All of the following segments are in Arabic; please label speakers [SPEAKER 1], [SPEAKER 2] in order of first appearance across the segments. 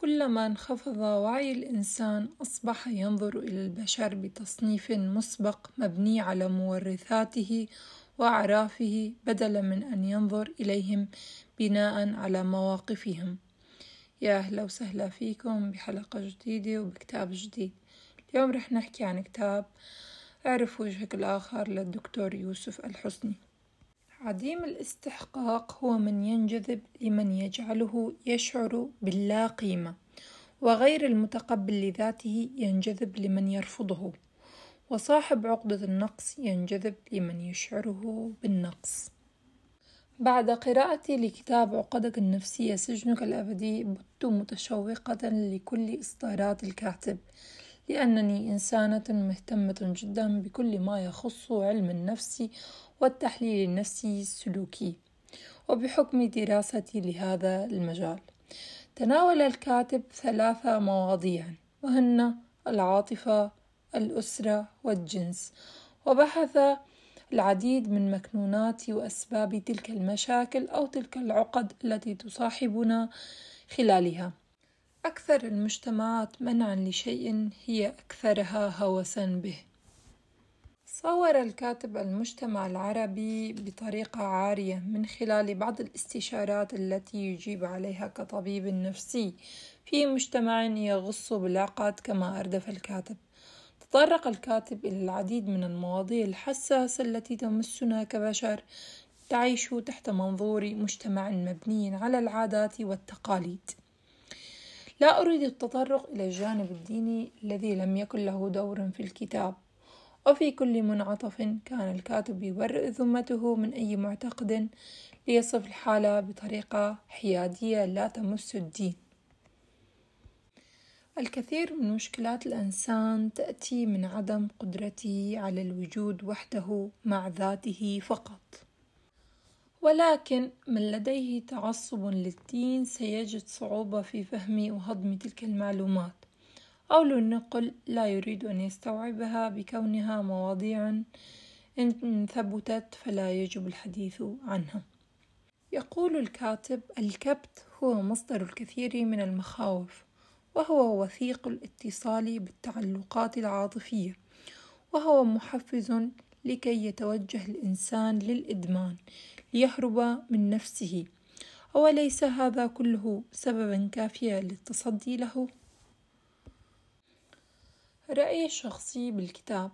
[SPEAKER 1] كلما انخفض وعي الإنسان أصبح ينظر إلى البشر بتصنيف مسبق مبني على مورثاته وأعرافه بدلا من أن ينظر إليهم بناء على مواقفهم. يا أهلا وسهلا فيكم بحلقة جديدة وبكتاب جديد. اليوم رح نحكي عن كتاب أعرف وجهك الآخر للدكتور يوسف الحسني. عديم الاستحقاق هو من ينجذب لمن يجعله يشعر باللا قيمة وغير المتقبل لذاته ينجذب لمن يرفضه وصاحب عقدة النقص ينجذب لمن يشعره بالنقص. بعد قراءتي لكتاب عقدك النفسية سجنك الأبدي بت متشوقة لكل إصدارات الكاتب. لأنني إنسانة مهتمة جدا بكل ما يخص علم النفس والتحليل النفسي السلوكي وبحكم دراستي لهذا المجال. تناول الكاتب ثلاث مواضيع وهن العاطفة الأسرة والجنس وبحث العديد من مكنونات وأسباب تلك المشاكل أو تلك العقد التي تصاحبنا خلالها. أكثر المجتمعات منعا لشيء هي أكثرها هوسا به. صور الكاتب المجتمع العربي بطريقة عارية من خلال بعض الاستشارات التي يجيب عليها كطبيب نفسي في مجتمع يغص بالعقد كما أردف الكاتب. تطرق الكاتب إلى العديد من المواضيع الحساسة التي تمسنا كبشر تعيش تحت منظور مجتمع مبني على العادات والتقاليد. لا أريد التطرق إلى الجانب الديني الذي لم يكن له دور في الكتاب وفي كل منعطف كان الكاتب يبرئ ذمته من أي معتقد ليصف الحالة بطريقة حيادية لا تمس الدين. الكثير من مشكلات الإنسان تأتي من عدم قدرته على الوجود وحده مع ذاته فقط. ولكن من لديه تعصب للدين سيجد صعوبة في فهم وهضم تلك المعلومات. أو لنقل لا يريد أن يستوعبها بكونها مواضيع إن ثبتت فلا يجب الحديث عنها. يقول الكاتب الكبت هو مصدر الكثير من المخاوف وهو وثيق الاتصال بالتعلقات العاطفية وهو محفز لكي يتوجه الإنسان للإدمان ليهرب من نفسه. أوليس هذا كله سببا كافيا للتصدي له؟ رأيي الشخصي بالكتاب.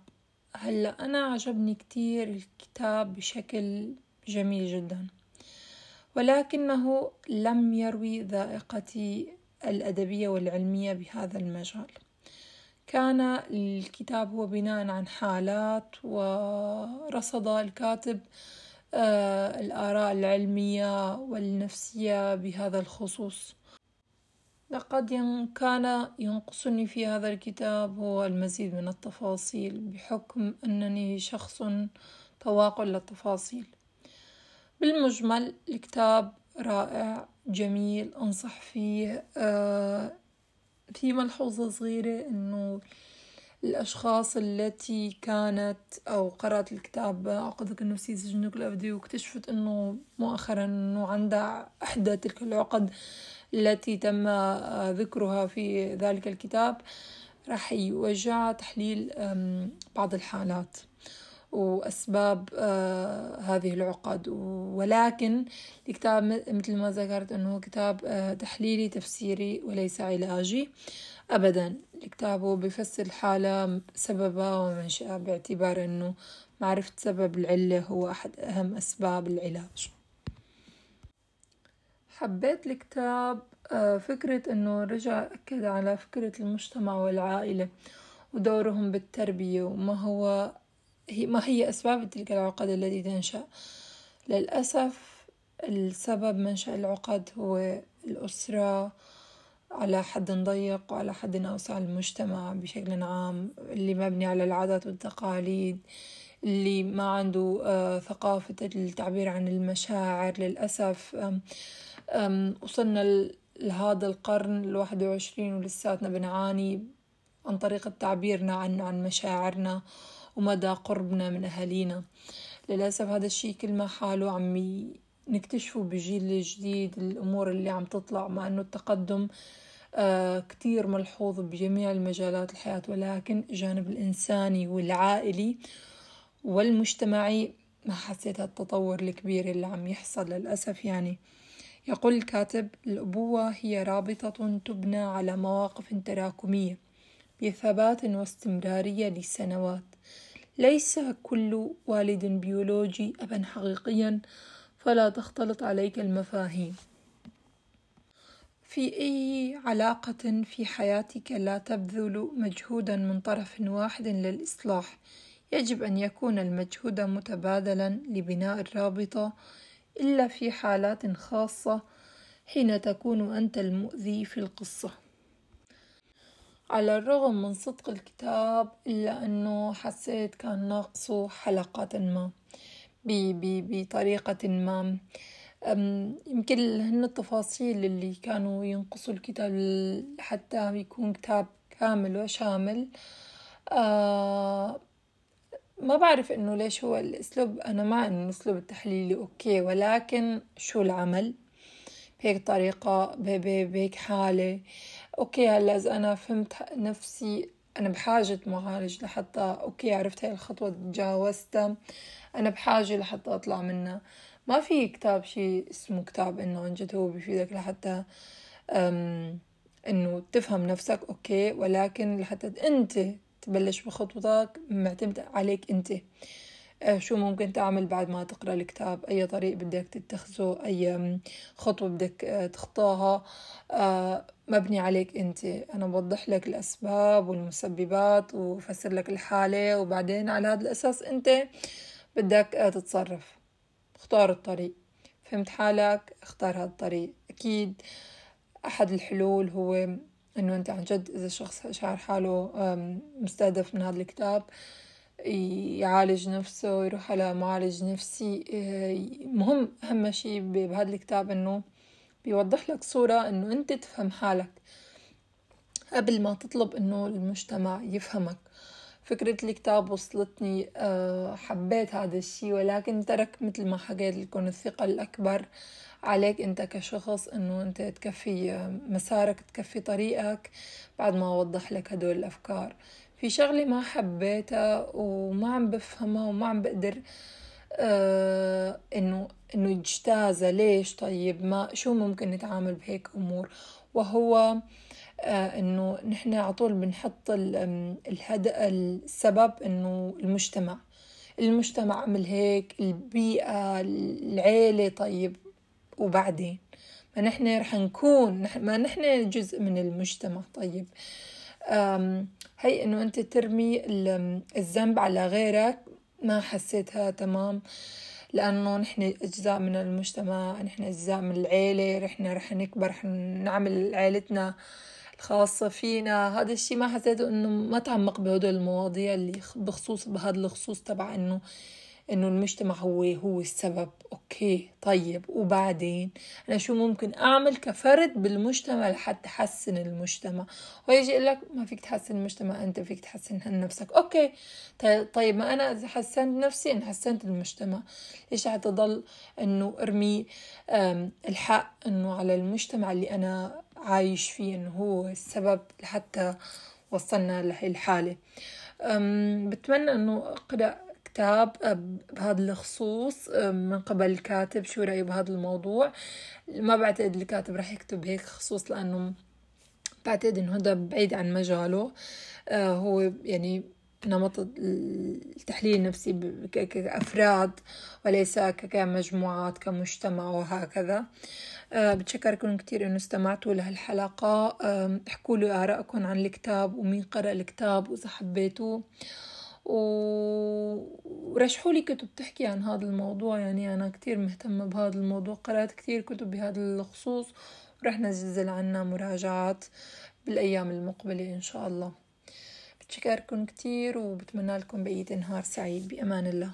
[SPEAKER 1] هلأ أنا عجبني كتير الكتاب بشكل جميل جدا ولكنه لم يروي ذائقتي الأدبية والعلمية بهذا المجال. كان الكتاب هو بناء عن حالات ورصد الكاتب آه، الآراء العلمية والنفسية بهذا الخصوص. لقد كان ينقصني في هذا الكتاب هو المزيد من التفاصيل بحكم أنني شخص طواق للتفاصيل. بالمجمل الكتاب رائع جميل أنصح فيه آه، في ملحوظة صغيرة إنه الأشخاص التي كانت أو قرأت الكتاب عقدك النفسي سجنك الأبدي واكتشفت إنه مؤخرا إنه عندها إحدى تلك العقد التي تم ذكرها في ذلك الكتاب راح يوجع تحليل بعض الحالات. وأسباب آه، هذه العقد. ولكن الكتاب مثل ما ذكرت أنه كتاب آه، تحليلي تفسيري وليس علاجي أبدا. الكتاب هو بيفسر الحالة سببها ومنشأها باعتبار أنه معرفة سبب العلة هو أحد أهم أسباب العلاج. حبيت الكتاب آه، فكرة أنه رجع أكد على فكرة المجتمع والعائلة ودورهم بالتربية وما هو ما هي أسباب تلك العقد التي تنشأ؟ للأسف السبب منشأ العقد هو الأسرة على حد ضيق وعلى حد أوسع المجتمع بشكل عام اللي مبني على العادات والتقاليد اللي ما عنده آه، ثقافة التعبير عن المشاعر. للأسف وصلنا لهذا القرن الواحد وعشرين ولساتنا بنعاني عن طريقة تعبيرنا عن عن مشاعرنا. ومدى قربنا من أهالينا. للأسف هذا الشي كل ما حاله عم نكتشفه بالجيل الجديد الأمور اللي عم تطلع مع أنه التقدم آه كتير ملحوظ بجميع المجالات الحياة. ولكن الجانب الإنساني والعائلي والمجتمعي ما حسيت هالتطور الكبير اللي عم يحصل للأسف. يعني يقول الكاتب الأبوة هي رابطة تبنى على مواقف تراكمية بثبات واستمرارية لسنوات. ليس كل والد بيولوجي أبا حقيقيا فلا تختلط عليك المفاهيم. في أي علاقة في حياتك لا تبذل مجهودا من طرف واحد للإصلاح. يجب أن يكون المجهود متبادلا لبناء الرابطة إلا في حالات خاصة حين تكون أنت المؤذي في القصة. على الرغم من صدق الكتاب إلا أنه حسيت كان ناقصه حلقات ما بطريقة ما. يمكن هن التفاصيل اللي كانوا ينقصوا الكتاب حتى يكون كتاب كامل وشامل. آه ما بعرف إنه ليش هو الأسلوب. أنا مع إنه الأسلوب التحليلي okay ولكن شو العمل؟ بهيك طريقة بهيك حالة. okay هلأ إذا أنا فهمت نفسي أنا بحاجة معالج لحتى okay عرفت هاي الخطوة تجاوزتها أنا بحاجة لحتى أطلع منها. ما في كتاب شي اسمه كتاب إنه عن جد هو بيفيدك لحتى إنه تفهم نفسك أوكي ولكن لحتى أنت تبلش بخطوتك معتمد عليك أنت. شو ممكن تعمل بعد ما تقرأ الكتاب؟ أي طريق بدك تتخذه؟ أي خطوة بدك آه، تخطاها؟ آه، مبني عليك أنت. أنا بوضح لك الأسباب والمسببات وفسر لك الحالة وبعدين على هذا الأساس أنت بدك تتصرف. اختار الطريق. فهمت حالك؟ اختار هذا الطريق. أكيد أحد الحلول هو إنه أنت عن جد إذا شخص شعر حاله مستهدف من هذا الكتاب يعالج نفسه يروح على معالج نفسي آه، مهم أهم شي بهذا الكتاب إنه بيوضح لك صورة إنه أنت تفهم حالك قبل ما تطلب إنه المجتمع يفهمك. فكرة الكتاب وصلتني آه، حبيت هذا الشي ولكن ترك مثل ما حكيت لكم الثقة الأكبر عليك أنت كشخص إنه أنت تكفي آه، مسارك تكفي طريقك بعد ما أوضح لك هدول الأفكار. في شغلة ما حبيتها وما عم بفهمها وما عم بقدر آه انه إنه يجتازها ليش؟ طيب ما شو ممكن نتعامل بهيك أمور؟ وهو آه إنه نحن على طول بنحط الهدف السبب إنه المجتمع. المجتمع عمل هيك البيئة العيلة طيب وبعدين؟ ما نحن رح نكون ما نحن جزء من المجتمع طيب. هي إنه أنت ترمي الذنب على غيرك. ما حسيتها تمام. لأنه نحن أجزاء من المجتمع نحن أجزاء من العيلة رحنا رح نكبر رح نعمل عيلتنا الخاصة فينا. هذا الشي ما حسيته إنه ما تعمق بهدول المواضيع اللي بخصوص بهذا الخصوص تبع إنه إنه المجتمع هو هو السبب. okay طيب. وبعدين؟ أنا شو ممكن أعمل كفرد بالمجتمع لحتى احسن المجتمع؟ ويجي يقول لك ما فيك تحسن المجتمع أنت فيك تحسن نفسك okay. طيب ما أنا إذا حسنت نفسي أنا حسنت المجتمع. ليش حتى ضل إنه أرمي الحق إنه على المجتمع اللي أنا عايش فيه إنه هو السبب لحتى وصلنا لهي الحالة؟ بتمنى إنه أقرأ كتاب بهذا الخصوص من قبل الكاتب شو رأيه بهذا الموضوع. ما بعتقد الكاتب راح يكتب هيك خصوص لأنه بعتقد إنه هذا بعيد عن مجاله. آه، هو يعني نمط التحليل النفسي كأفراد وليس كمجموعات كمجتمع وهكذا. بتشكركم كتير إنه استمعتوا لهالحلقة. احكوا لي آرائكم عن الكتاب ومين قرأ الكتاب وإذا حبيتوه ورشحوا لي كتب تحكي عن هذا الموضوع. يعني أنا كتير مهتمة بهذا الموضوع. قرأت كتير كتب بهذا الخصوص. ورح نزل عنا مراجعات بالأيام المقبلة إن شاء الله. بتشكركم كتير وبتمنى لكم بقية نهار سعيد. بأمان الله.